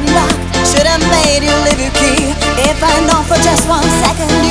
good luck. Should have made you leave your key if I know for just one second.